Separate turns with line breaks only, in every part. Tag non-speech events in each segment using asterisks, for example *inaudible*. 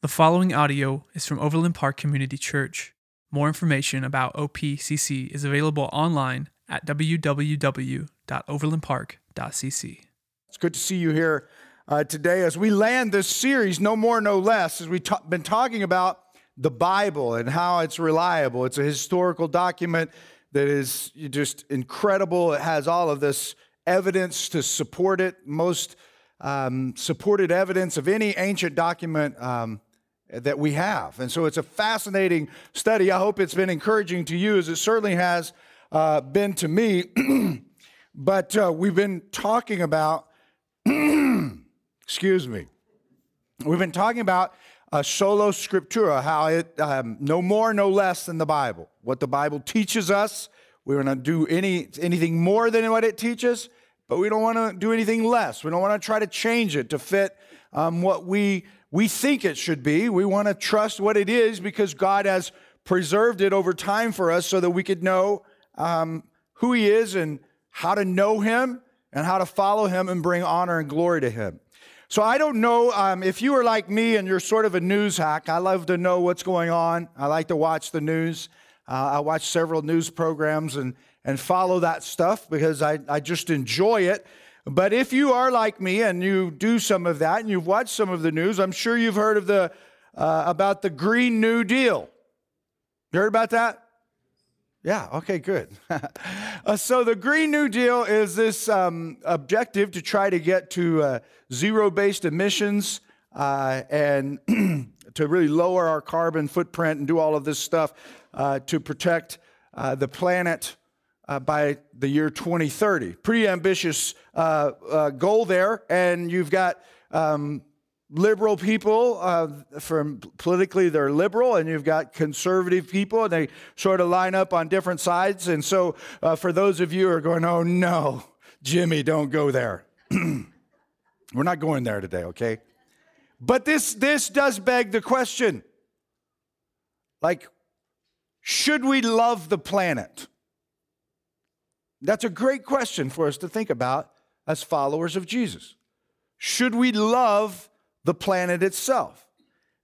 The following audio is from Overland Park Community Church. More information about OPCC is available online at www.overlandpark.cc.
It's good to see you here uh, today as we land this series, No More, No Less, as we've ta- been talking about the Bible and how it's reliable. It's a historical document that is just incredible. It has all of this evidence to support it, most um, supported evidence of any ancient document um, that we have. And so it's a fascinating study. I hope it's been encouraging to you, as it certainly has uh, been to me. *clears throat* but uh, we've been talking about, *clears throat* excuse me, we've been talking about uh, sola scriptura, how it um, no more, no less than the Bible. What the Bible teaches us, we want to do any anything more than what it teaches, but we don't want to do anything less. We don't want to try to change it to fit um, what we we think it should be. We want to trust what it is because God has preserved it over time for us so that we could know um, who He is and how to know Him and how to follow Him and bring honor and glory to Him. So I don't know um, if you are like me and you're sort of a news hack. I love to know what's going on. I like to watch the news. Uh, I watch several news programs and and follow that stuff because I, I just enjoy it. But if you are like me and you do some of that and you've watched some of the news, I'm sure you've heard of the uh, about the Green New Deal. You heard about that? Yeah, okay, good. *laughs* uh, so, the Green New Deal is this um, objective to try to get to uh, zero based emissions uh, and *clears throat* to really lower our carbon footprint and do all of this stuff uh, to protect uh, the planet uh, by the year 2030. Pretty ambitious uh, uh, goal there. And you've got um, liberal people uh, from politically they're liberal and you've got conservative people and they sort of line up on different sides and so uh, for those of you who are going oh no jimmy don't go there *clears throat* we're not going there today okay but this this does beg the question like should we love the planet that's a great question for us to think about as followers of Jesus. Should we love the planet itself?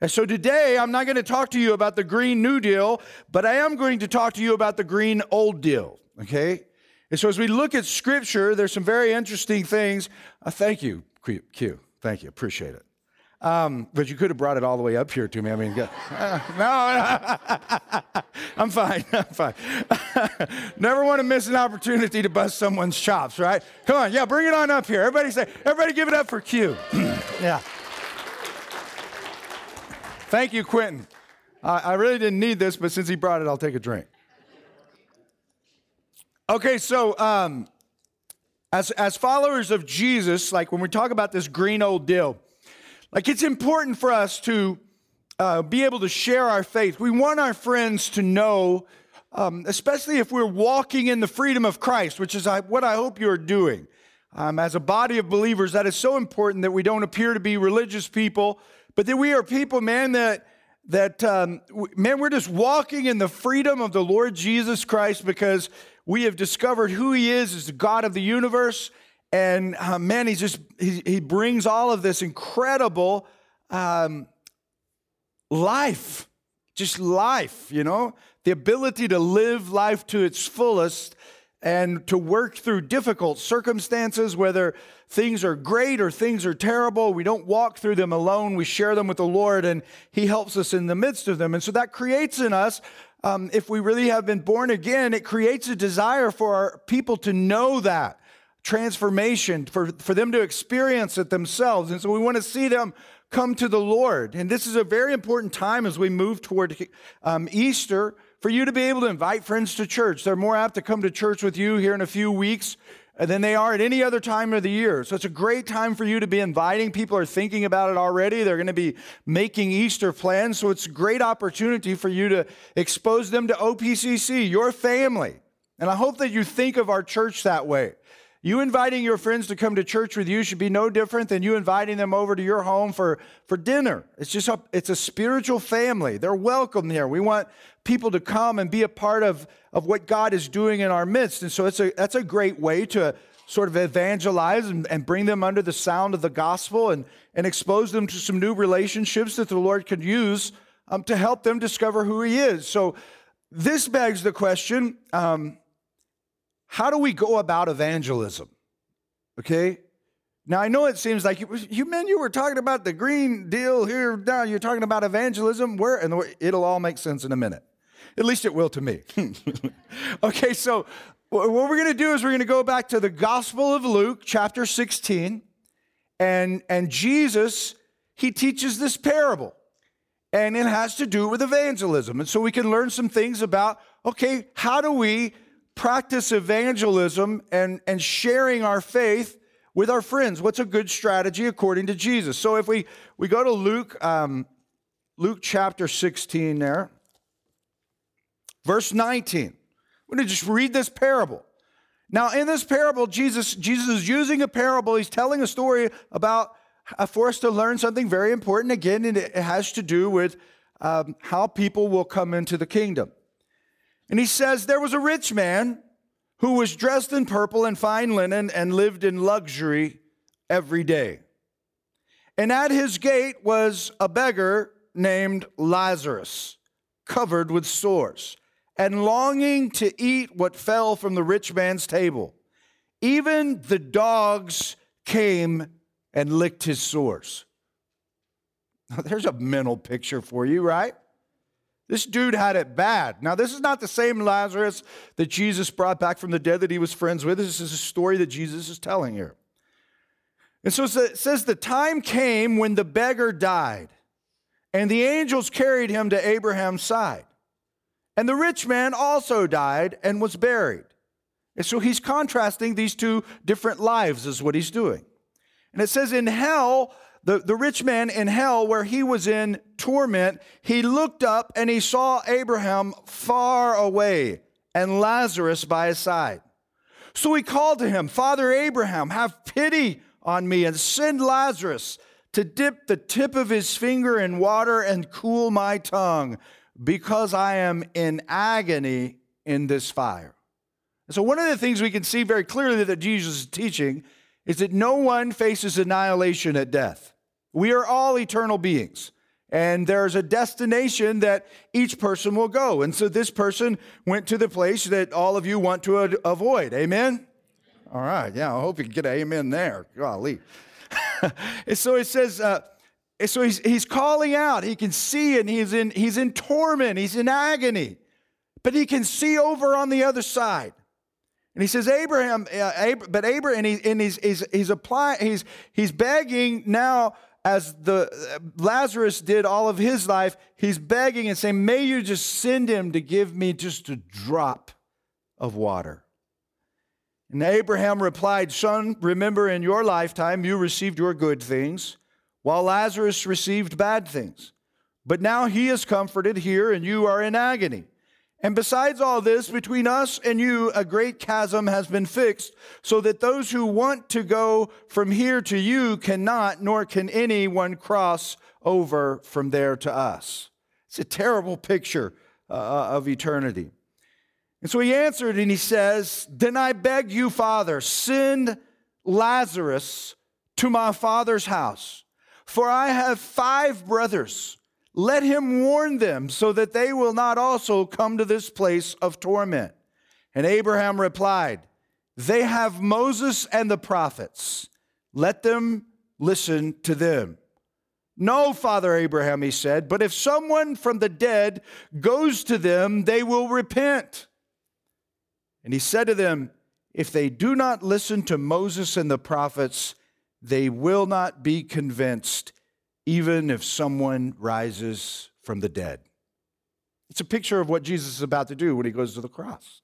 And so today, I'm not going to talk to you about the Green New Deal, but I am going to talk to you about the Green Old Deal, okay? And so as we look at Scripture, there's some very interesting things. Uh, thank you, Q. Thank you. Appreciate it. Um, but you could have brought it all the way up here to me. I mean, uh, no, *laughs* I'm fine. *laughs* I'm fine. *laughs* Never want to miss an opportunity to bust someone's chops, right? Come on, yeah, bring it on up here. Everybody say, everybody give it up for Q. *clears throat* yeah. Thank you, Quentin. Uh, I really didn't need this, but since he brought it, I'll take a drink. Okay, so um, as, as followers of Jesus, like when we talk about this green old deal, like it's important for us to uh, be able to share our faith. We want our friends to know, um, especially if we're walking in the freedom of Christ, which is what I hope you're doing. Um, as a body of believers, that is so important that we don't appear to be religious people, but that we are people, man, that that um, man, we're just walking in the freedom of the Lord Jesus Christ because we have discovered who He is as the God of the universe and uh, man, he just he, he brings all of this incredible um, life, just life, you know, the ability to live life to its fullest and to work through difficult circumstances, whether things are great or things are terrible. We don't walk through them alone. We share them with the Lord, and He helps us in the midst of them. And so that creates in us, um, if we really have been born again, it creates a desire for our people to know that transformation, for, for them to experience it themselves. And so we want to see them come to the Lord. And this is a very important time as we move toward um, Easter for you to be able to invite friends to church. They're more apt to come to church with you here in a few weeks than they are at any other time of the year. So it's a great time for you to be inviting. People are thinking about it already. They're going to be making Easter plans. So it's a great opportunity for you to expose them to OPCC, your family. And I hope that you think of our church that way. You inviting your friends to come to church with you should be no different than you inviting them over to your home for, for dinner. It's just a, it's a spiritual family. They're welcome here. We want people to come and be a part of, of what God is doing in our midst. And so it's a, that's a great way to sort of evangelize and, and bring them under the sound of the gospel and, and expose them to some new relationships that the Lord could use um, to help them discover who He is. So, this begs the question um, how do we go about evangelism? Okay? Now, I know it seems like you, you men, you were talking about the green deal here. Now you're talking about evangelism. Where? And it'll all make sense in a minute. At least it will to me. *laughs* okay, so what we're going to do is we're going to go back to the Gospel of Luke, chapter 16, and, and Jesus, he teaches this parable, and it has to do with evangelism. And so we can learn some things about, okay, how do we practice evangelism and, and sharing our faith with our friends? What's a good strategy according to Jesus? So if we, we go to Luke, um, Luke chapter 16 there, verse 19. I'm going to just read this parable. Now, in this parable, Jesus, Jesus is using a parable. He's telling a story about uh, for us to learn something very important. Again, and it has to do with um, how people will come into the kingdom. And he says, There was a rich man who was dressed in purple and fine linen and lived in luxury every day. And at his gate was a beggar named Lazarus, covered with sores and longing to eat what fell from the rich man's table. Even the dogs came and licked his sores. Now, *laughs* there's a mental picture for you, right? This dude had it bad. Now, this is not the same Lazarus that Jesus brought back from the dead that he was friends with. This is a story that Jesus is telling here. And so it says the time came when the beggar died, and the angels carried him to Abraham's side. And the rich man also died and was buried. And so he's contrasting these two different lives, is what he's doing. And it says, In hell, the, the rich man in hell, where he was in torment, he looked up and he saw Abraham far away and Lazarus by his side. So he called to him, Father Abraham, have pity on me and send Lazarus to dip the tip of his finger in water and cool my tongue because I am in agony in this fire. so, one of the things we can see very clearly that Jesus is teaching is that no one faces annihilation at death. We are all eternal beings, and there's a destination that each person will go. And so, this person went to the place that all of you want to avoid. Amen? All right, yeah, I hope you can get an amen there. Golly. *laughs* and so it says, uh, so he's, he's calling out. He can see and he's in, he's in torment. He's in agony. But he can see over on the other side. And he says, Abraham, uh, Ab- but Abraham, and, he, and he's, he's, he's applying, he's, he's begging now as the Lazarus did all of his life, he's begging and saying, May you just send him to give me just a drop of water. And Abraham replied, Son, remember in your lifetime you received your good things while Lazarus received bad things. But now he is comforted here, and you are in agony. And besides all this, between us and you, a great chasm has been fixed, so that those who want to go from here to you cannot, nor can anyone cross over from there to us. It's a terrible picture uh, uh of eternity. And so he answered and he says, Then I beg you, Father, send Lazarus to my father's house for I have five brothers. Let him warn them so that they will not also come to this place of torment. And Abraham replied, They have Moses and the prophets. Let them listen to them. No, Father Abraham, he said, but if someone from the dead goes to them, they will repent. And he said to them, If they do not listen to Moses and the prophets, they will not be convinced, even if someone rises from the dead. It's a picture of what Jesus is about to do when he goes to the cross.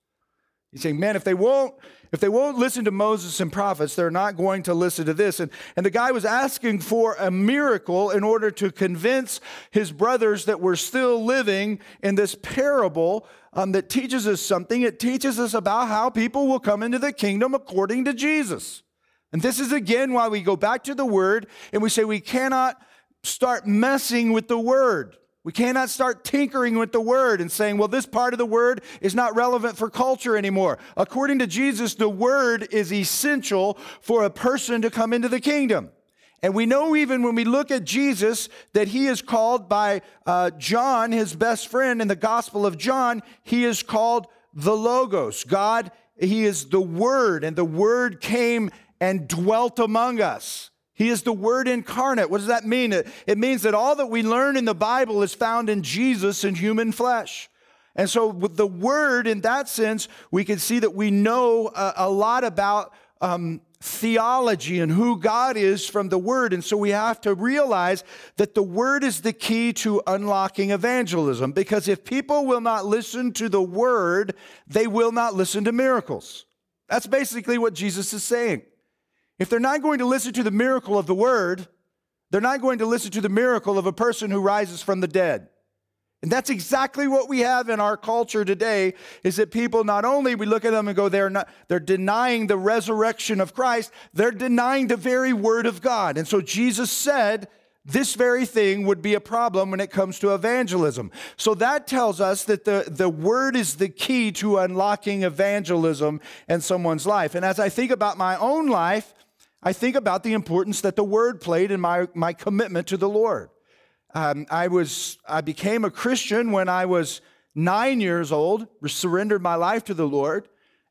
He's saying, man, if they won't, if they won't listen to Moses and prophets, they're not going to listen to this. And, and the guy was asking for a miracle in order to convince his brothers that we're still living in this parable um, that teaches us something. It teaches us about how people will come into the kingdom according to Jesus. And this is again why we go back to the word and we say we cannot start messing with the word. We cannot start tinkering with the word and saying, well, this part of the word is not relevant for culture anymore. According to Jesus, the word is essential for a person to come into the kingdom. And we know even when we look at Jesus that he is called by uh, John, his best friend in the Gospel of John, he is called the Logos. God, he is the Word, and the Word came and dwelt among us. He is the Word incarnate. What does that mean? It, it means that all that we learn in the Bible is found in Jesus in human flesh. And so, with the Word, in that sense, we can see that we know a, a lot about um, theology and who God is from the Word. And so we have to realize that the Word is the key to unlocking evangelism because if people will not listen to the Word, they will not listen to miracles. That's basically what Jesus is saying. If they're not going to listen to the miracle of the Word, they're not going to listen to the miracle of a person who rises from the dead. And that's exactly what we have in our culture today is that people not only we look at them and go they're not they're denying the resurrection of Christ, they're denying the very word of God. And so Jesus said this very thing would be a problem when it comes to evangelism. So that tells us that the, the word is the key to unlocking evangelism in someone's life. And as I think about my own life, I think about the importance that the word played in my, my commitment to the Lord. Um, I was I became a Christian when I was nine years old, surrendered my life to the Lord,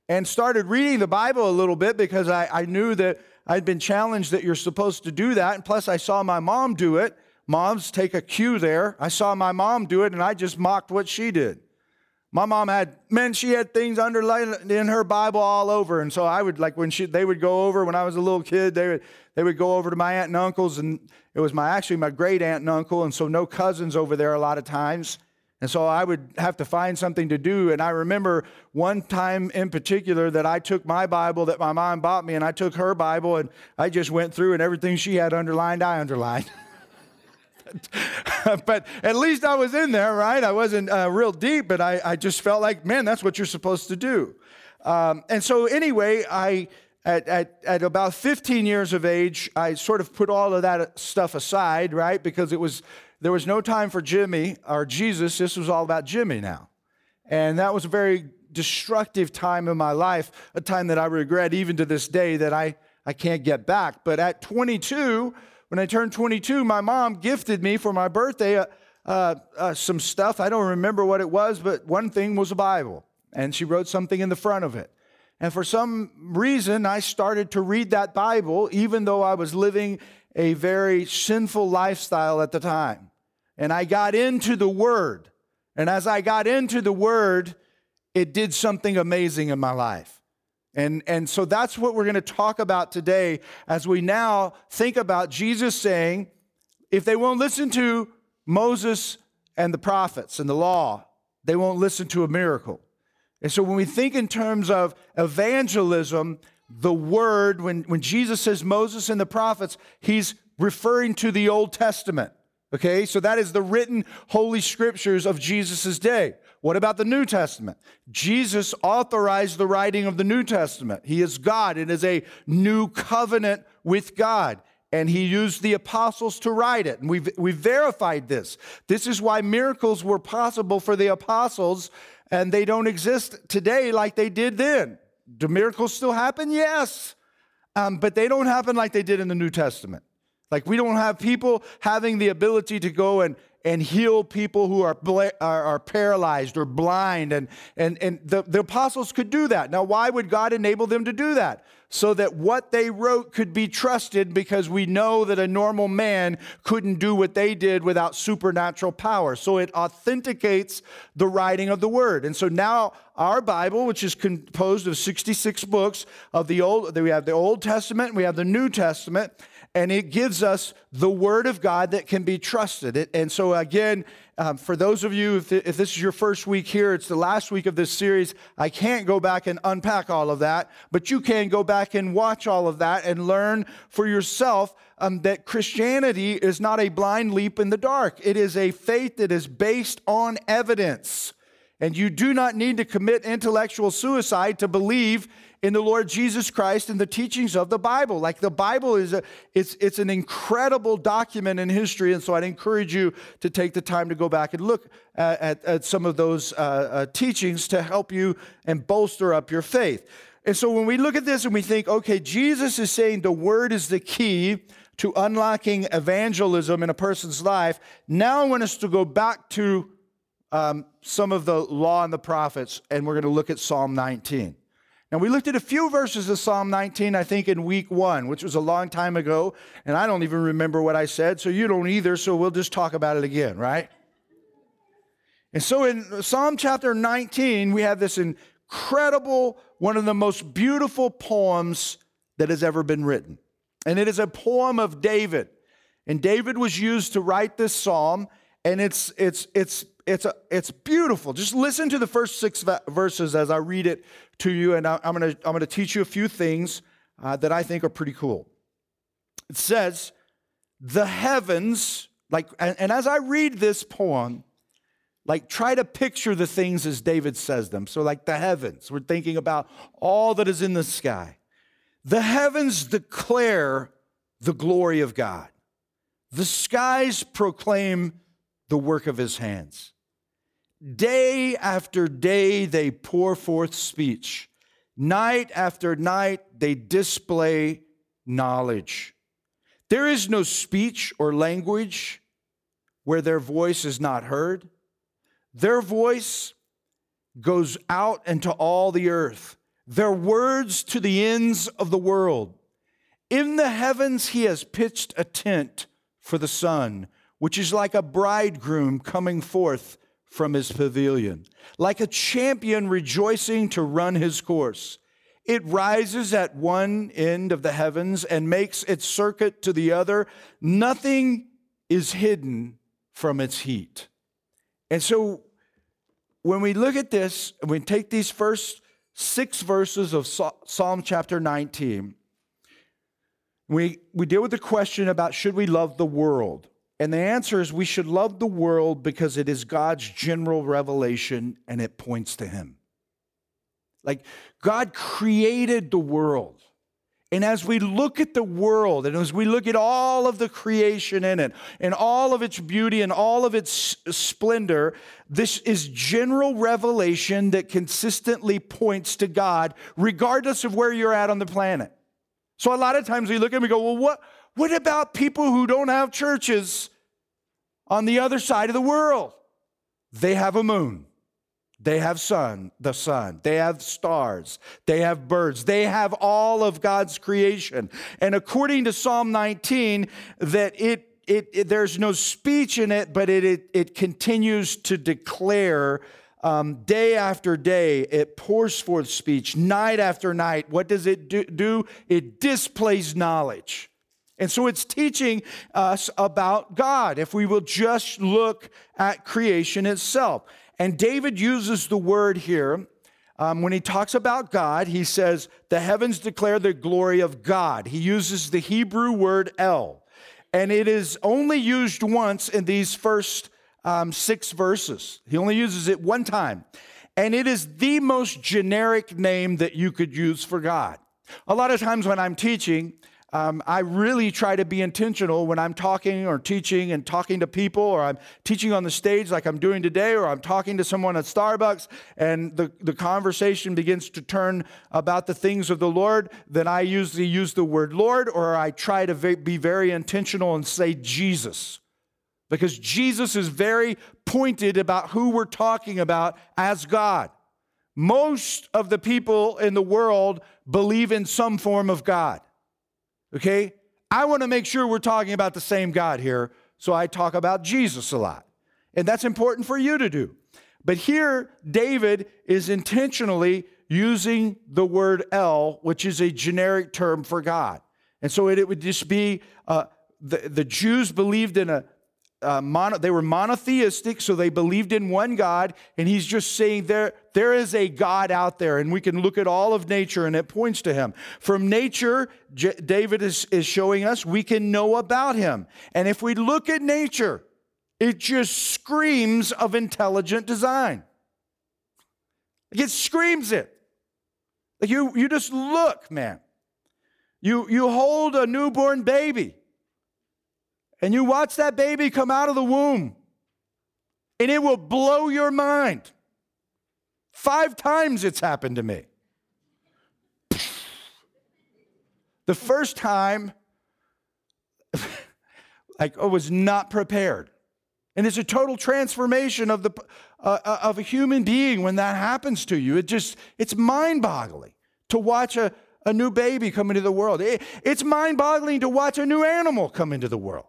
and started reading the Bible a little bit because I, I knew that I'd been challenged that you're supposed to do that. And plus, I saw my mom do it. Moms take a cue there. I saw my mom do it, and I just mocked what she did. My mom had, man, she had things underlined in her Bible all over. And so I would, like, when she, they would go over when I was a little kid, they would, they would go over to my aunt and uncles, and it was my, actually my great aunt and uncle, and so no cousins over there a lot of times. And so I would have to find something to do. And I remember one time in particular that I took my Bible that my mom bought me, and I took her Bible, and I just went through, and everything she had underlined, I underlined. *laughs* *laughs* but at least I was in there, right? I wasn't uh, real deep, but I, I just felt like, man, that's what you're supposed to do. Um, and so, anyway, I at, at, at about 15 years of age, I sort of put all of that stuff aside, right? Because it was there was no time for Jimmy or Jesus. This was all about Jimmy now, and that was a very destructive time in my life, a time that I regret even to this day that I I can't get back. But at 22 when I turned 22, my mom gifted me for my birthday uh, uh, uh, some stuff. I don't remember what it was, but one thing was a Bible. And she wrote something in the front of it. And for some reason, I started to read that Bible, even though I was living a very sinful lifestyle at the time. And I got into the Word. And as I got into the Word, it did something amazing in my life. And, and so that's what we're going to talk about today as we now think about Jesus saying, if they won't listen to Moses and the prophets and the law, they won't listen to a miracle. And so when we think in terms of evangelism, the word, when, when Jesus says Moses and the prophets, he's referring to the Old Testament. Okay, so that is the written holy scriptures of Jesus' day. What about the New Testament? Jesus authorized the writing of the New Testament. He is God. It is a new covenant with God. And he used the apostles to write it. And we've, we've verified this. This is why miracles were possible for the apostles, and they don't exist today like they did then. Do miracles still happen? Yes. Um, but they don't happen like they did in the New Testament. Like we don't have people having the ability to go and and heal people who are, are, are, paralyzed or blind. And, and, and the, the apostles could do that. Now, why would God enable them to do that? So that what they wrote could be trusted because we know that a normal man couldn't do what they did without supernatural power. So it authenticates the writing of the word. And so now our Bible, which is composed of 66 books of the Old, we have the Old Testament, we have the New Testament, and it gives us the Word of God that can be trusted. And so, again, um, for those of you, if, if this is your first week here, it's the last week of this series. I can't go back and unpack all of that, but you can go back and watch all of that and learn for yourself um, that Christianity is not a blind leap in the dark. It is a faith that is based on evidence. And you do not need to commit intellectual suicide to believe in the Lord Jesus Christ and the teachings of the Bible. Like the Bible is a, it's, it's an incredible document in history. And so I'd encourage you to take the time to go back and look at, at, at some of those uh, uh, teachings to help you and bolster up your faith. And so when we look at this and we think, okay, Jesus is saying the word is the key to unlocking evangelism in a person's life, now I want us to go back to um, some of the law and the prophets, and we're going to look at Psalm 19. Now, we looked at a few verses of Psalm 19, I think, in week one, which was a long time ago, and I don't even remember what I said, so you don't either, so we'll just talk about it again, right? And so in Psalm chapter 19, we have this incredible, one of the most beautiful poems that has ever been written. And it is a poem of David. And David was used to write this psalm, and it's, it's, it's it's, a, it's beautiful. Just listen to the first six verses as I read it to you, and I, am going to I'm to teach you a few things uh, that I think are pretty cool. It says, The heavens, like, and, and as I read this poem, like try to picture the things as David says them. So, like the heavens, we're thinking about all that is in the sky. The heavens declare the glory of God, the skies proclaim the work of his hands. Day after day, they pour forth speech. Night after night, they display knowledge. There is no speech or language where their voice is not heard. Their voice goes out into all the earth, their words to the ends of the world. In the heavens, he has pitched a tent for the sun, which is like a bridegroom coming forth from his pavilion, like a champion rejoicing to run his course. It rises at one end of the heavens and makes its circuit to the other. Nothing is hidden from its heat. And so when we look at this, we take these first six verses of Psalm chapter 19, we, we deal with the question about should we love the world? And the answer is we should love the world because it is God's general revelation and it points to Him. Like God created the world. And as we look at the world and as we look at all of the creation in it and all of its beauty and all of its splendor, this is general revelation that consistently points to God, regardless of where you're at on the planet. So a lot of times we look and we go, well, what, what about people who don't have churches on the other side of the world? They have a moon. They have sun, the sun. They have stars. They have birds. They have all of God's creation. And according to Psalm 19, that it, it, it there's no speech in it, but it, it, it continues to declare um, day after day, it pours forth speech. Night after night, what does it do? do? It displays knowledge. And so it's teaching us about God if we will just look at creation itself. And David uses the word here. Um, when he talks about God, he says, The heavens declare the glory of God. He uses the Hebrew word El. And it is only used once in these first um, six verses. He only uses it one time. And it is the most generic name that you could use for God. A lot of times when I'm teaching, um, I really try to be intentional when I'm talking or teaching and talking to people, or I'm teaching on the stage like I'm doing today, or I'm talking to someone at Starbucks and the, the conversation begins to turn about the things of the Lord. Then I usually use the word Lord, or I try to be very intentional and say Jesus because Jesus is very pointed about who we're talking about as God. Most of the people in the world believe in some form of God. Okay? I want to make sure we're talking about the same God here, so I talk about Jesus a lot. And that's important for you to do. But here, David is intentionally using the word El, which is a generic term for God. And so it, it would just be uh, the, the Jews believed in a uh, mono, they were monotheistic, so they believed in one God, and he's just saying there, there is a God out there, and we can look at all of nature, and it points to him. From nature, J- David is, is showing us we can know about him. And if we look at nature, it just screams of intelligent design. It screams it. Like you, you just look, man. You, you hold a newborn baby and you watch that baby come out of the womb and it will blow your mind. Five times it's happened to me. The first time, *laughs* like I was not prepared. And it's a total transformation of, the, uh, uh, of a human being when that happens to you. It just, it's mind boggling to watch a, a new baby come into the world. It, it's mind boggling to watch a new animal come into the world.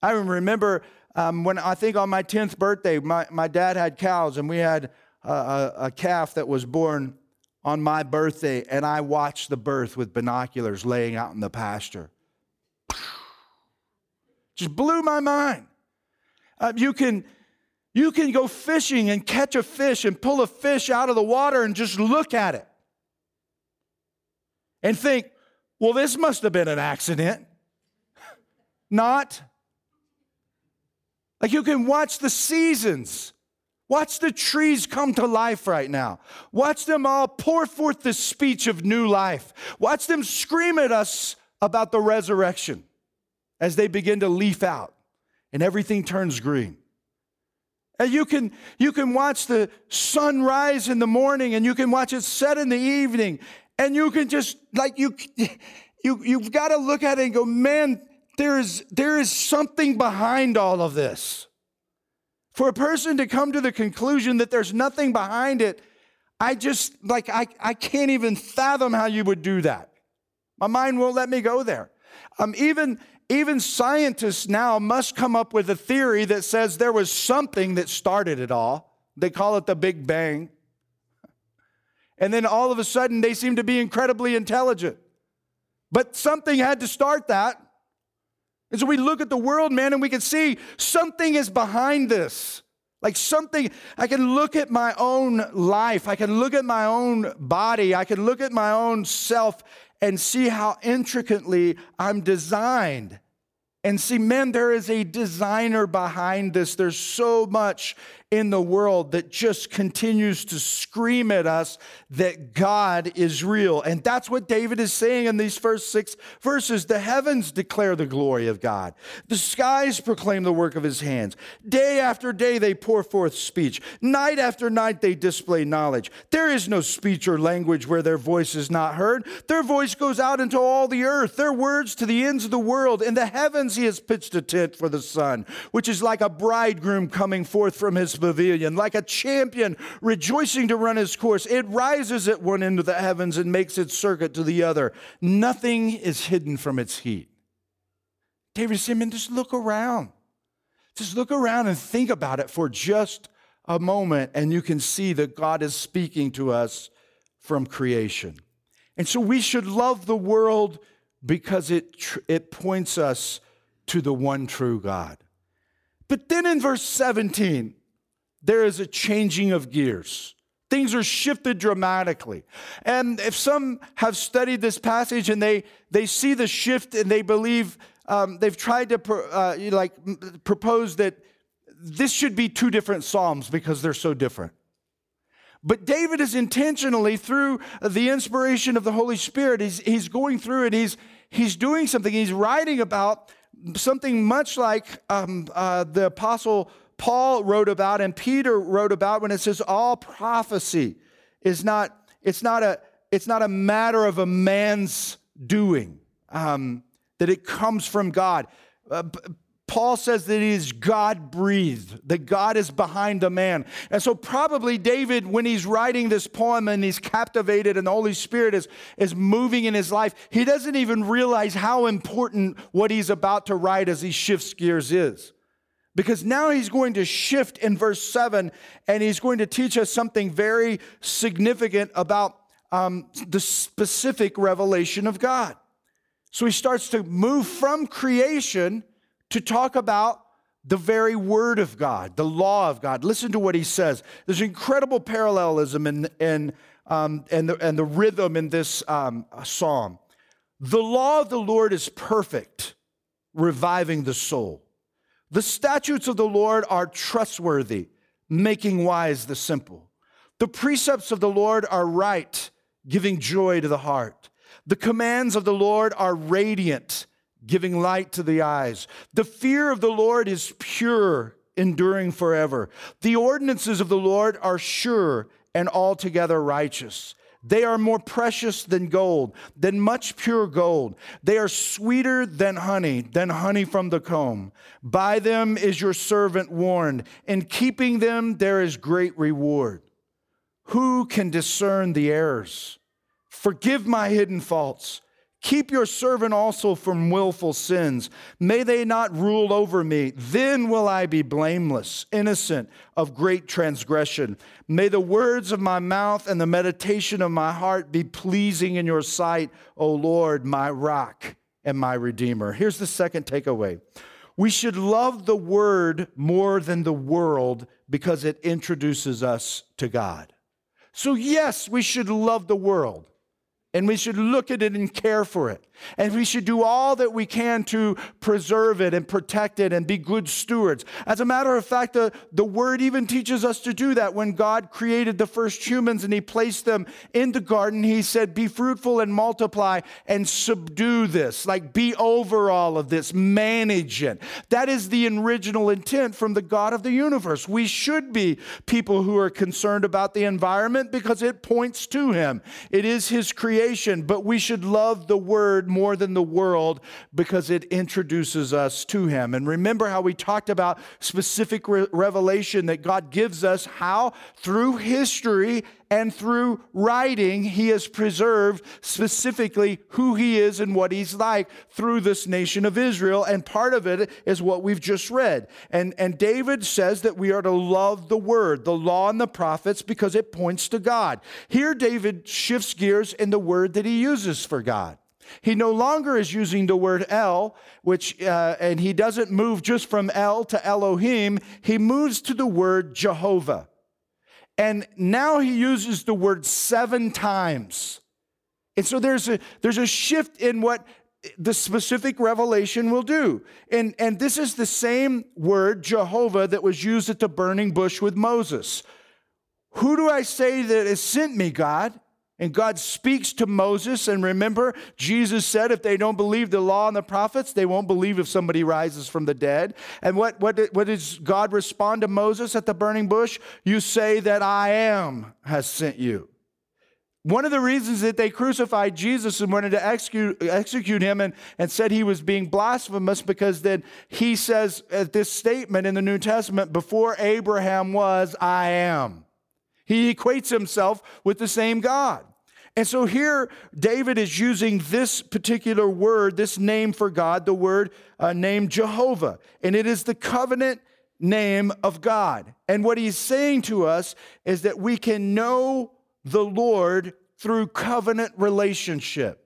I remember um, when I think on my 10th birthday, my, my dad had cows, and we had a, a, calf that was born on my birthday, and I watched the birth with binoculars laying out in the pasture. Just blew my mind. Uh, you can you can go fishing and catch a fish and pull a fish out of the water and just look at it and think, well, this must have been an accident. *laughs* Not. Like you can watch the seasons. Watch the trees come to life right now. Watch them all pour forth the speech of new life. Watch them scream at us about the resurrection as they begin to leaf out and everything turns green. And you can, you can watch the sun rise in the morning and you can watch it set in the evening. And you can just, like, you, *laughs* you, you've got to look at it and go, man, there is, there is something behind all of this. For a person to come to the conclusion that there's nothing behind it, I just, like, I, I can't even fathom how you would do that. My mind won't let me go there. Um, even, even scientists now must come up with a theory that says there was something that started it all. They call it the Big Bang. And then all of a sudden, they seem to be incredibly intelligent. But something had to start that. And so we look at the world, man, and we can see something is behind this. Like something, I can look at my own life, I can look at my own body, I can look at my own self and see how intricately I'm designed. And see, man, there is a designer behind this. There's so much in the world that just continues to scream at us that God is real. And that's what David is saying in these first six verses. The heavens declare the glory of God, the skies proclaim the work of his hands. Day after day, they pour forth speech. Night after night, they display knowledge. There is no speech or language where their voice is not heard. Their voice goes out into all the earth, their words to the ends of the world. In the heavens, he has pitched a tent for the sun, which is like a bridegroom coming forth from his pavilion, like a champion rejoicing to run his course. It rises at one end of the heavens and makes its circuit to the other. Nothing is hidden from its heat. David said, man, just look around. Just look around and think about it for just a moment, and you can see that God is speaking to us from creation. And so we should love the world because it, it points us to the one true God. But then in verse 17, there is a changing of gears. Things are shifted dramatically. And if some have studied this passage and they, they see the shift and they believe um, they've tried to uh, like propose that this should be two different psalms because they're so different. But David is intentionally, through the inspiration of the Holy Spirit, he's, he's going through it, he's, he's doing something, he's writing about something much like um, uh, the Apostle Paul wrote about and Peter wrote about when it says all prophecy is not, it's not a, it's not a matter of a man's doing, um, that it comes from God. Uh, Paul says that it is God breathed, that God is behind the man. And so, probably David, when he's writing this poem and he's captivated and the Holy Spirit is, is moving in his life, he doesn't even realize how important what he's about to write as he shifts gears is. Because now he's going to shift in verse 7 and he's going to teach us something very significant about um, the specific revelation of God. So he starts to move from creation to talk about the very word of God, the law of God. Listen to what he says. There's incredible parallelism in, in, um, and, the, and the rhythm in this um, psalm. The law of the Lord is perfect, reviving the soul. The statutes of the Lord are trustworthy, making wise the simple. The precepts of the Lord are right, giving joy to the heart. The commands of the Lord are radiant, giving light to the eyes. The fear of the Lord is pure, enduring forever. The ordinances of the Lord are sure and altogether righteous. They are more precious than gold, than much pure gold. They are sweeter than honey, than honey from the comb. By them is your servant warned. In keeping them, there is great reward. Who can discern the errors? Forgive my hidden faults. Keep your servant also from willful sins. May they not rule over me. Then will I be blameless, innocent of great transgression. May the words of my mouth and the meditation of my heart be pleasing in your sight, O Lord, my rock and my redeemer. Here's the second takeaway we should love the word more than the world because it introduces us to God. So, yes, we should love the world and we should look at it and care for it. And we should do all that we can to preserve it and protect it and be good stewards. As a matter of fact, the, the word even teaches us to do that. When God created the first humans and he placed them in the garden, he said, Be fruitful and multiply and subdue this. Like, be over all of this, manage it. That is the original intent from the God of the universe. We should be people who are concerned about the environment because it points to him, it is his creation. But we should love the word Word more than the world because it introduces us to Him. And remember how we talked about specific re- revelation that God gives us, how through history and through writing, He has preserved specifically who He is and what He's like through this nation of Israel. And part of it is what we've just read. And, and David says that we are to love the Word, the law and the prophets, because it points to God. Here, David shifts gears in the word that he uses for God. He no longer is using the word El, which, uh, and he doesn't move just from El to Elohim. He moves to the word Jehovah. And now he uses the word seven times. And so there's a, there's a shift in what the specific revelation will do. And, and this is the same word, Jehovah, that was used at the burning bush with Moses. Who do I say that has sent me, God? And God speaks to Moses. And remember, Jesus said, if they don't believe the law and the prophets, they won't believe if somebody rises from the dead. And what, what, what does God respond to Moses at the burning bush? You say that I am has sent you. One of the reasons that they crucified Jesus and wanted to execute, execute him and, and said he was being blasphemous because then he says at this statement in the New Testament, before Abraham was, I am. He equates himself with the same God. And so here, David is using this particular word, this name for God, the word uh, named Jehovah. And it is the covenant name of God. And what he's saying to us is that we can know the Lord through covenant relationship.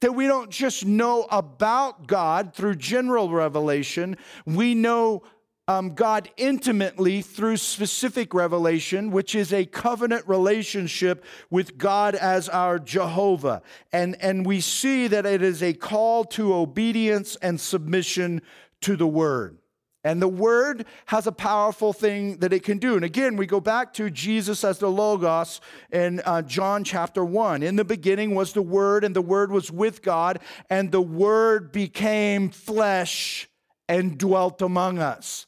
That we don't just know about God through general revelation, we know um, God intimately through specific revelation, which is a covenant relationship with God as our Jehovah. And, and we see that it is a call to obedience and submission to the word. And the word has a powerful thing that it can do. And again, we go back to Jesus as the Logos in uh, John chapter 1. In the beginning was the word, and the word was with God, and the word became flesh and dwelt among us.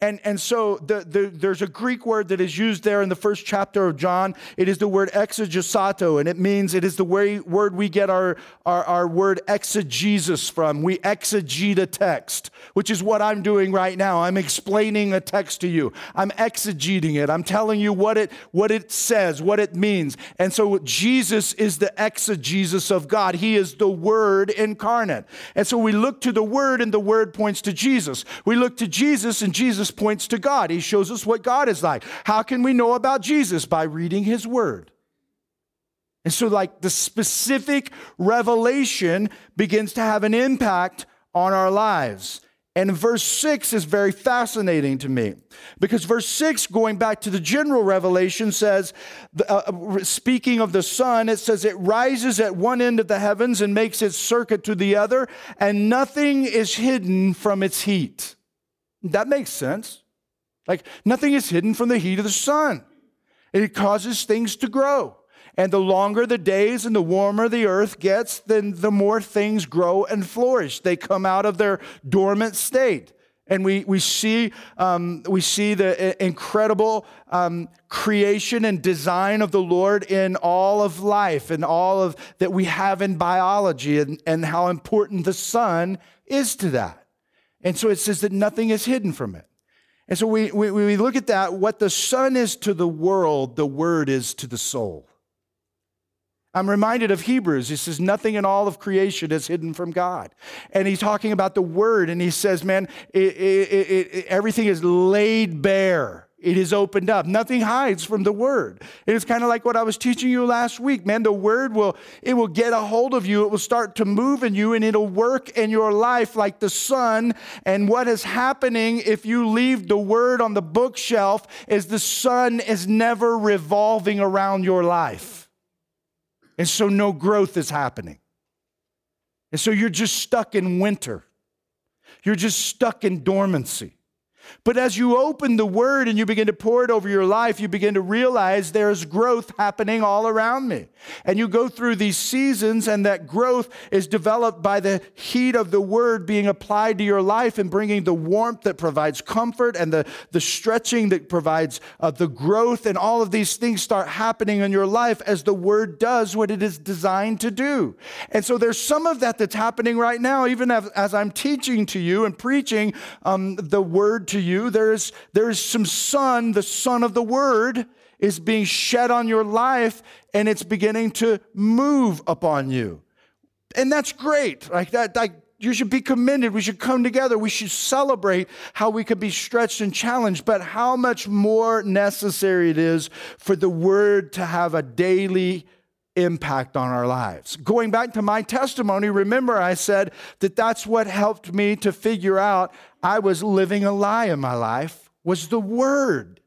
And, and so the, the, there's a Greek word that is used there in the first chapter of John. It is the word exegesato, and it means it is the way, word we get our, our, our word exegesis from. We exegete a text, which is what I'm doing right now. I'm explaining a text to you. I'm exegeting it. I'm telling you what it, what it says, what it means. And so Jesus is the exegesis of God. He is the Word incarnate. And so we look to the Word, and the Word points to Jesus. We look to Jesus, and Jesus Jesus points to God. He shows us what God is like. How can we know about Jesus? By reading his word. And so, like, the specific revelation begins to have an impact on our lives. And verse 6 is very fascinating to me because verse 6, going back to the general revelation, says, uh, uh, speaking of the sun, it says, it rises at one end of the heavens and makes its circuit to the other, and nothing is hidden from its heat. That makes sense. Like nothing is hidden from the heat of the sun. It causes things to grow. And the longer the days and the warmer the earth gets, then the more things grow and flourish. They come out of their dormant state. And we, we, see, um, we see the incredible um, creation and design of the Lord in all of life and all of that we have in biology and, and how important the sun is to that. And so it says that nothing is hidden from it. And so we, we, we look at that, what the sun is to the world, the word is to the soul. I'm reminded of Hebrews. He says, Nothing in all of creation is hidden from God. And he's talking about the word, and he says, Man, it, it, it, everything is laid bare. It is opened up. Nothing hides from the word. It is kind of like what I was teaching you last week, man. The word will, it will get a hold of you. It will start to move in you and it'll work in your life like the sun. And what is happening if you leave the word on the bookshelf is the sun is never revolving around your life. And so no growth is happening. And so you're just stuck in winter. You're just stuck in dormancy. But as you open the word and you begin to pour it over your life, you begin to realize there's growth happening all around me. And you go through these seasons, and that growth is developed by the heat of the word being applied to your life and bringing the warmth that provides comfort and the, the stretching that provides uh, the growth. And all of these things start happening in your life as the word does what it is designed to do. And so there's some of that that's happening right now, even as, as I'm teaching to you and preaching um, the word to you. There's, there's some sun, the sun of the word is being shed on your life and it's beginning to move upon you. And that's great. Like that, like you should be commended. We should come together. We should celebrate how we could be stretched and challenged, but how much more necessary it is for the word to have a daily impact on our lives. Going back to my testimony, remember I said that that's what helped me to figure out I was living a lie in my life was the word.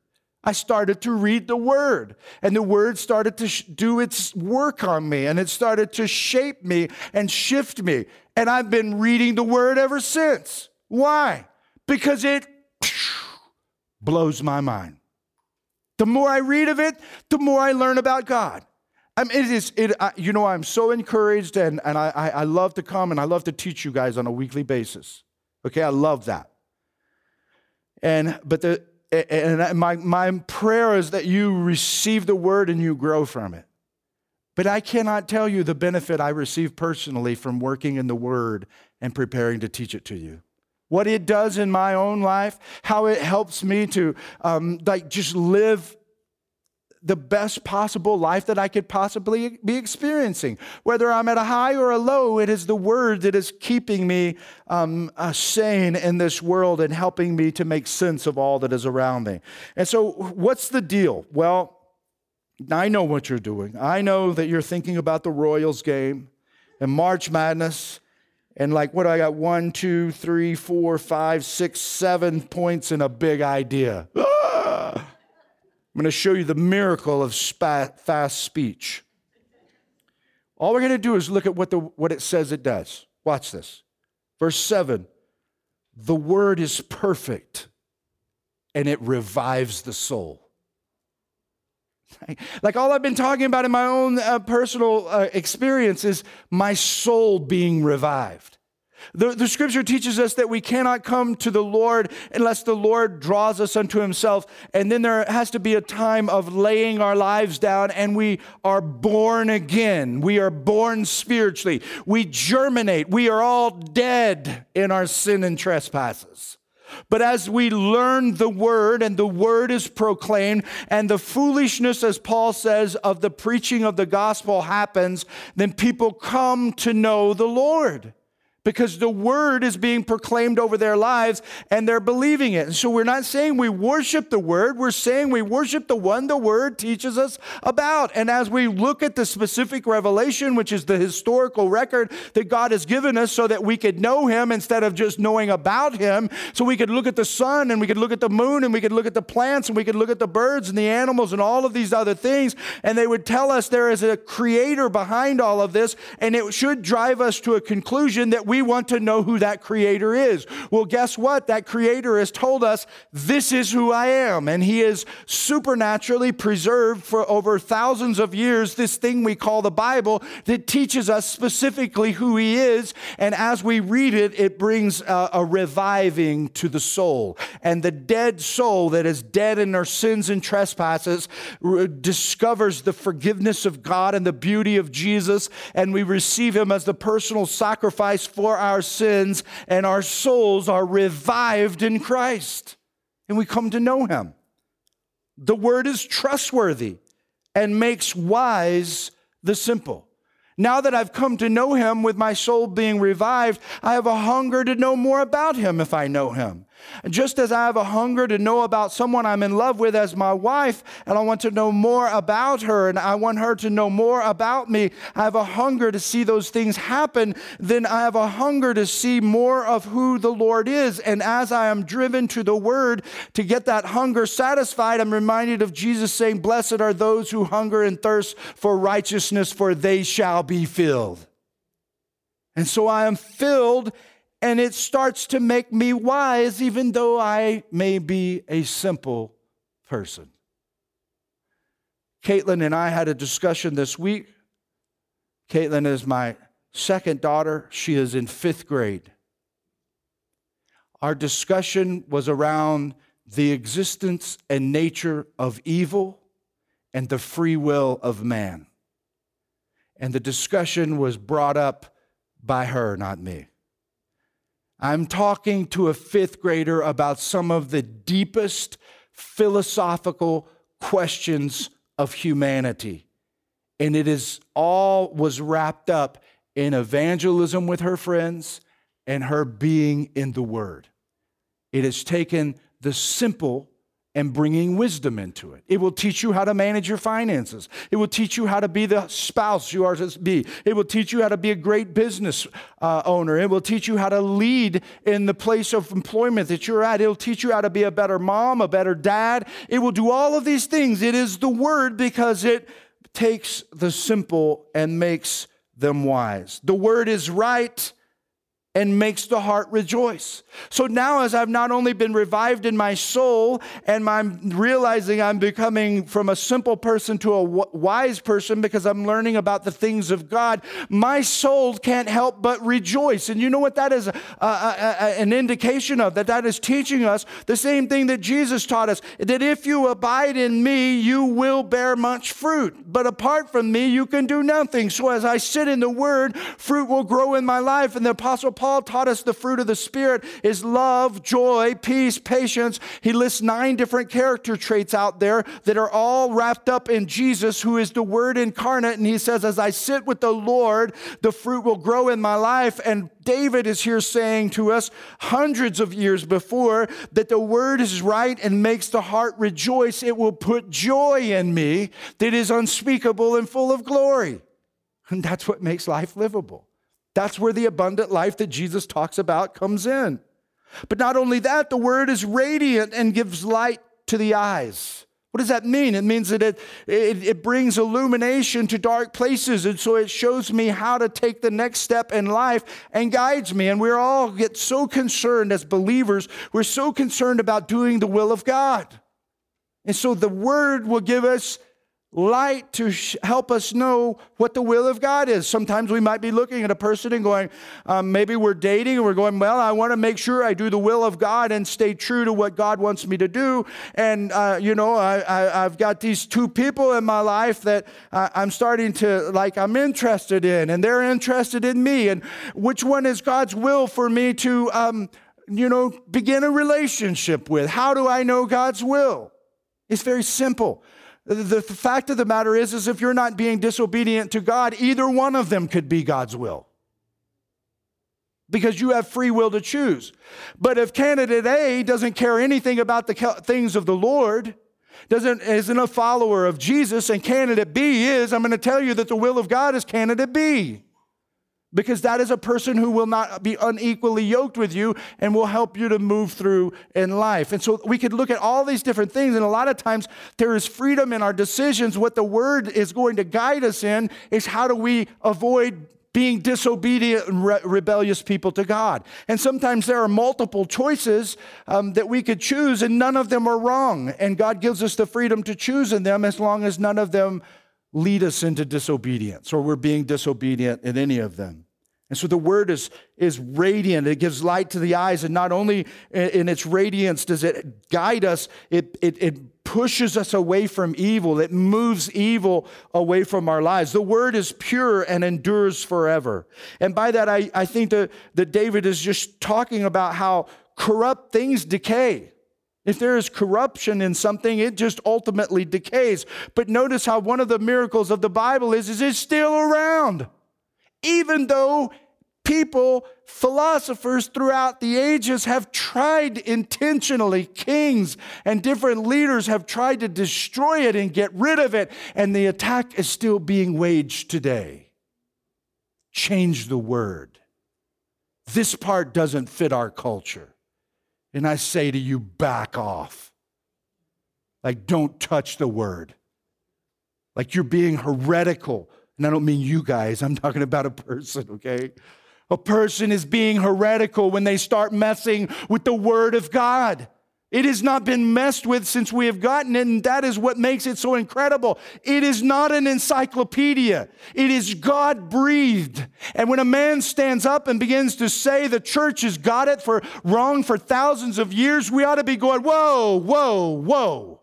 I started to read the word, and the word started to sh- do its work on me, and it started to shape me and shift me. And I've been reading the word ever since. Why? Because it *sniffs* blows my mind. The more I read of it, the more I learn about God. I mean, it is, it, I, you know, I'm so encouraged and, and I, I love to come and I love to teach you guys on a weekly basis. Okay, I love that. And, but the, and my, my prayer is that you receive the word and you grow from it. But I cannot tell you the benefit I receive personally from working in the word and preparing to teach it to you what it does in my own life, how it helps me to um, like just live the best possible life that I could possibly be experiencing. Whether I'm at a high or a low, it is the word that is keeping me um, uh, sane in this world and helping me to make sense of all that is around me. And so, what's the deal? Well, I know what you're doing. I know that you're thinking about the Royals game and March Madness. And like, what do I got? One, two, three, four, five, six, seven points in a big idea. I'm going to show you the miracle of fast speech. All we're going to do is look at what, the, what it says it does. Watch this. Verse 7 The word is perfect and it revives the soul. *laughs* Like all I've been talking about in my own uh, personal uh, experience is my soul being revived. The, the scripture teaches us that we cannot come to the Lord unless the Lord draws us unto himself. And then there has to be a time of laying our lives down and we are born again. We are born spiritually. We germinate. We are all dead in our sin and trespasses. But as we learn the word and the word is proclaimed and the foolishness, as Paul says, of the preaching of the gospel happens, then people come to know the Lord because the word is being proclaimed over their lives and they're believing it. And so we're not saying we worship the word, we're saying we worship the one the word teaches us about. And as we look at the specific revelation, which is the historical record that God has given us so that we could know him instead of just knowing about him, so we could look at the sun and we could look at the moon and we could look at the plants and we could look at the birds and the animals and all of these other things, and they would tell us there is a creator behind all of this, and it should drive us to a conclusion that we we want to know who that creator is. Well, guess what? That creator has told us, this is who I am. And he is supernaturally preserved for over thousands of years this thing we call the Bible that teaches us specifically who he is. And as we read it, it brings a, a reviving to the soul. And the dead soul that is dead in their sins and trespasses discovers the forgiveness of God and the beauty of Jesus. And we receive him as the personal sacrifice for our sins. And our souls are revived in Christ. And we come to know him. The word is trustworthy and makes wise the simple. Now that I've come to know him with my soul being revived, I have a hunger to know more about him if I know him. Just as I have a hunger to know about someone I'm in love with as my wife, and I want to know more about her, and I want her to know more about me, I have a hunger to see those things happen, then I have a hunger to see more of who the Lord is. And as I am driven to the Word to get that hunger satisfied, I'm reminded of Jesus saying, Blessed are those who hunger and thirst for righteousness, for they shall be filled. And so I am filled and it starts to make me wise, even though I may be a simple person. Caitlin and I had a discussion this week. Caitlin is my second daughter, she is in fifth grade. Our discussion was around the existence and nature of evil and the free will of man. And the discussion was brought up by her, not me. I'm talking to a fifth grader about some of the deepest philosophical questions of humanity. And it is all was wrapped up in evangelism with her friends and her being in the Word. It has taken the simple and bringing wisdom into it. It will teach you how to manage your finances. It will teach you how to be the spouse you are to be. It will teach you how to be a great business uh, owner. It will teach you how to lead in the place of employment that you're at. It will teach you how to be a better mom, a better dad. It will do all of these things. It is the word because it takes the simple and makes them wise. The word is right and makes the heart rejoice. So now, as I've not only been revived in my soul and I'm realizing I'm becoming from a simple person to a wise person because I'm learning about the things of God, my soul can't help but rejoice. And you know what that is a, a, a, an indication of? That that is teaching us the same thing that Jesus taught us that if you abide in me, you will bear much fruit. But apart from me, you can do nothing. So as I sit in the word, fruit will grow in my life. And the Apostle Paul taught us the fruit of the Spirit is love, joy, peace, patience. He lists nine different character traits out there that are all wrapped up in Jesus, who is the Word incarnate. And he says, As I sit with the Lord, the fruit will grow in my life. And David is here saying to us hundreds of years before that the word is right and makes the heart rejoice. It will put joy in me that is unspeakable and full of glory. And that's what makes life livable. That's where the abundant life that Jesus talks about comes in. But not only that, the word is radiant and gives light to the eyes. What does that mean? It means that it, it, it, brings illumination to dark places. And so it shows me how to take the next step in life and guides me. And we all get so concerned as believers, we're so concerned about doing the will of God. And so the word will give us light to sh- help us know what the will of God is. Sometimes we might be looking at a person and going, um, maybe we're dating and we're going, well, I want to make sure I do the will of God and stay true to what God wants me to do. And, uh, you know, I, I, have got these two people in my life that uh, I'm starting to, like, I'm interested in, and they're interested in me. And which one is God's will for me to, um, you know, begin a relationship with? How do I know God's will? It's very simple. The fact of the matter is, is if you're not being disobedient to God, either one of them could be God's will. Because you have free will to choose. But if candidate A doesn't care anything about the things of the Lord, doesn't isn't a follower of Jesus, and candidate B is, I'm going to tell you that the will of God is candidate B because that is a person who will not be unequally yoked with you and will help you to move through in life. And so we could look at all these different things, and a lot of times there is freedom in our decisions. What the word is going to guide us in is how do we avoid being disobedient and re- rebellious people to God. And sometimes there are multiple choices um, that we could choose, and none of them are wrong. And God gives us the freedom to choose in them as long as none of them lead us into disobedience or we're being disobedient in any of them. And so the word is, is radiant. It gives light to the eyes. And not only in its radiance does it guide us, it, it, it pushes us away from evil. It moves evil away from our lives. The word is pure and endures forever. And by that, I, I think that, that David is just talking about how corrupt things decay. If there is corruption in something, it just ultimately decays. But notice how one of the miracles of the Bible is, is it's still around. Even though people, philosophers throughout the ages have tried intentionally, kings and different leaders have tried to destroy it and get rid of it, and the attack is still being waged today. Change the word. This part doesn't fit our culture. And I say to you, back off. Like, don't touch the word. Like, you're being heretical. And I don't mean you guys, I'm talking about a person, okay? A person is being heretical when they start messing with the Word of God. It has not been messed with since we have gotten it, and that is what makes it so incredible. It is not an encyclopedia, it is God breathed. And when a man stands up and begins to say the church has got it for wrong for thousands of years, we ought to be going, whoa, whoa, whoa.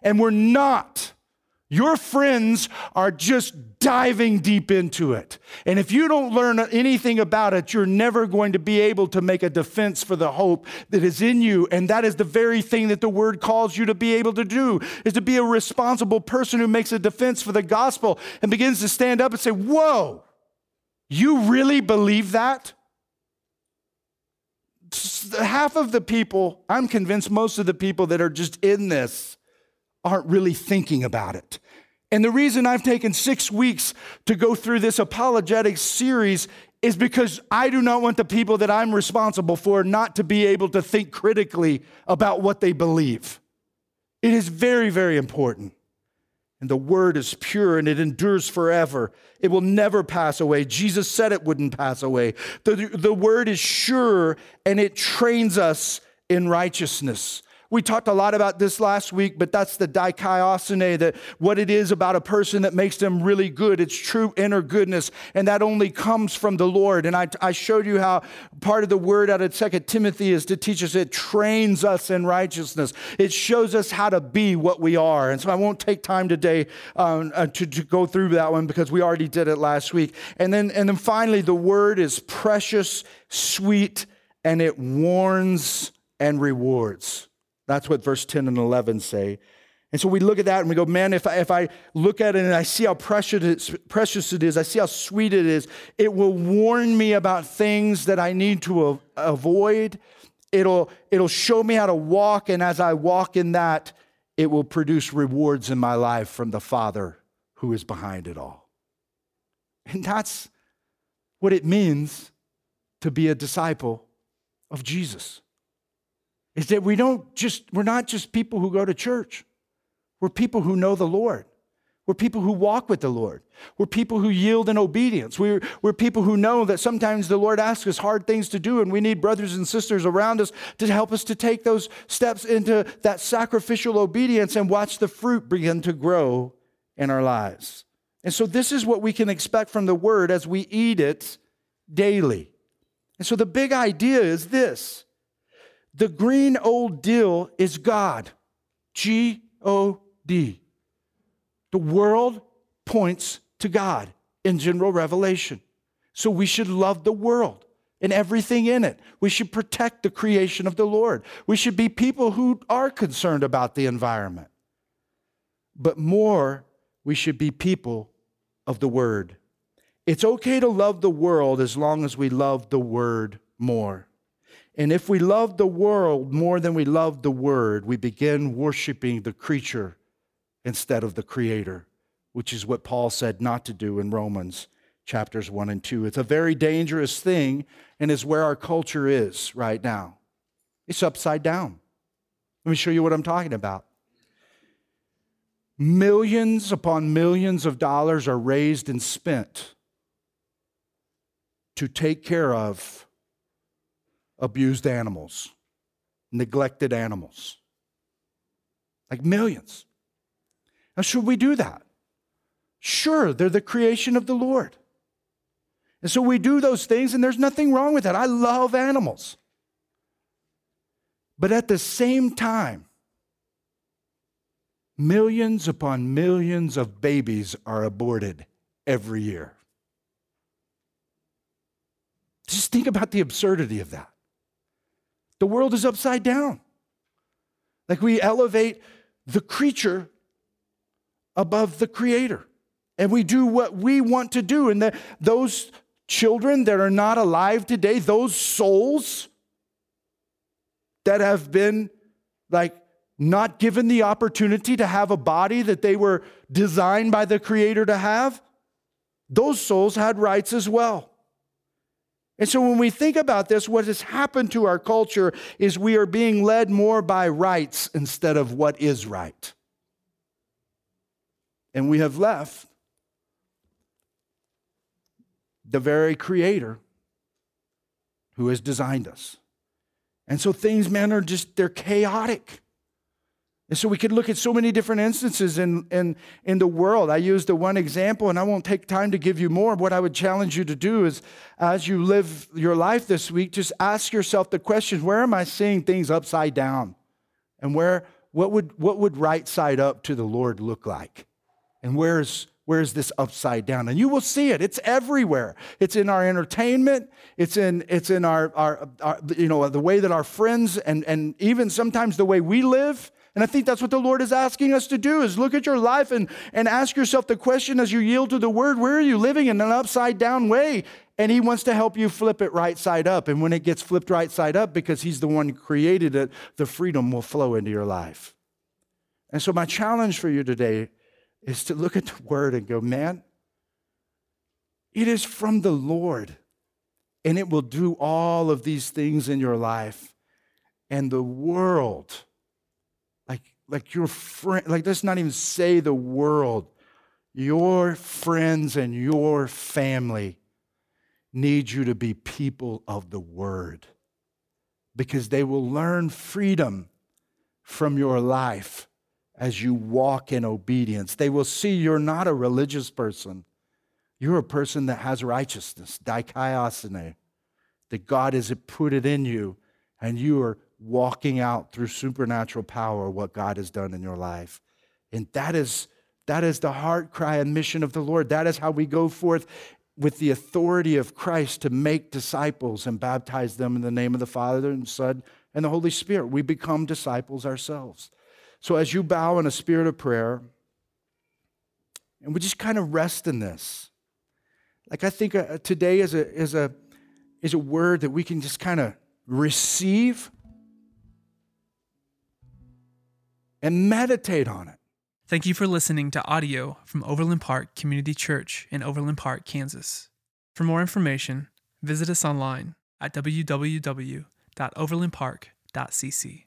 And we're not. Your friends are just diving deep into it. And if you don't learn anything about it, you're never going to be able to make a defense for the hope that is in you. And that is the very thing that the word calls you to be able to do, is to be a responsible person who makes a defense for the gospel and begins to stand up and say, Whoa, you really believe that? Half of the people, I'm convinced most of the people that are just in this aren't really thinking about it. And the reason I've taken six weeks to go through this apologetic series is because I do not want the people that I'm responsible for not to be able to think critically about what they believe. It is very, very important. And the word is pure and it endures forever. It will never pass away. Jesus said it wouldn't pass away. The, the word is sure and it trains us in righteousness. We talked a lot about this last week, but that's the dikaiosune, that what it is about a person that makes them really good. It's true inner goodness, and that only comes from the Lord. And I, I showed you how part of the word out of Second Timothy is to teach us, it trains us in righteousness. It shows us how to be what we are. And so I won't take time today um, uh, to, to go through that one because we already did it last week. And then, and then finally, the word is precious, sweet, and it warns and rewards. That's what verse 10 and 11 say. And so we look at that and we go, man, if I, if I look at it and I see how precious it, precious it is, I see how sweet it is, it will warn me about things that I need to avoid. It'll, it'll show me how to walk. And as I walk in that, it will produce rewards in my life from the Father who is behind it all. And that's what it means to be a disciple of Jesus is that we don't just, we're not just people who go to church. We're people who know the Lord. We're people who walk with the Lord. We're people who yield in obedience. We're, we're people who know that sometimes the Lord asks us hard things to do, and we need brothers and sisters around us to help us to take those steps into that sacrificial obedience and watch the fruit begin to grow in our lives. And so, this is what we can expect from the Word as we eat it daily. And so, the big idea is this the green old deal is God. G O D. The world points to God in general revelation. So we should love the world and everything in it. We should protect the creation of the Lord. We should be people who are concerned about the environment. But more, we should be people of the Word. It's okay to love the world as long as we love the Word more. And if we love the world more than we love the word, we begin worshiping the creature instead of the creator, which is what Paul said not to do in Romans chapters 1 and 2. It's a very dangerous thing and is where our culture is right now. It's upside down. Let me show you what I'm talking about. Millions upon millions of dollars are raised and spent to take care of abused animals, neglected animals. Like millions. Now, should we do that? Sure, they're the creation of the Lord. And so we do those things, and there's nothing wrong with that. I love animals. But at the same time, millions upon millions of babies are aborted every year. Just think about the absurdity of that. The world is upside down. Like we elevate the creature above the creator. And we do what we want to do. And the, those children that are not alive today, those souls that have been like not given the opportunity to have a body that they were designed by the Creator to have, those souls had rights as well. And so when we think about this, what has happened to our culture is we are being led more by rights instead of what is right. And we have left the very creator who has designed us. And so things, man, are just, they're chaotic. And so we could look at so many different instances in, in, in the world. I used the one example, and I won't take time to give you more. What I would challenge you to do is, as you live your life this week, just ask yourself the question where am I seeing things upside down? And where, what, would, what would right side up to the Lord look like? And where's, where's this upside down? And you will see it. It's everywhere. It's in our entertainment. It's in, it's in our, our, our you know, the way that our friends and, and even sometimes the way we live. And I think that's what the Lord is asking us to do is look at your life and, and ask yourself the question as you yield to the word, where are you living in an upside down way? And he wants to help you flip it right side up. And when it gets flipped right side up, because he's the one who created it, the freedom will flow into your life. And so my challenge for you today is to look at the word and go, man, it is from the Lord, and it will do all of these things in your life. And the world, like, your friend, like let's not even say the world, your friends and your family need you to be people of the word because they will learn freedom from your life as you walk in obedience. They will see you're not a religious person. You're a person that has righteousness, dikaiosune, that God has put it in you, and you are walking out through supernatural power what God has done in your life. And that is, that is the heart cry and mission of the Lord. That is how we go forth with the authority of Christ to make disciples and baptize them in the name of the Father and Son and the Holy Spirit. We become disciples ourselves. So as you bow in a spirit of prayer, and we just kind of rest in this. Like I think uh, today is a, is, a, is a word that we can just kind of receive and meditate on it.
Thank you for listening to audio from Overland Park Community Church in Overland Park, Kansas. For more information, visit us online at www.overlandpark.cc.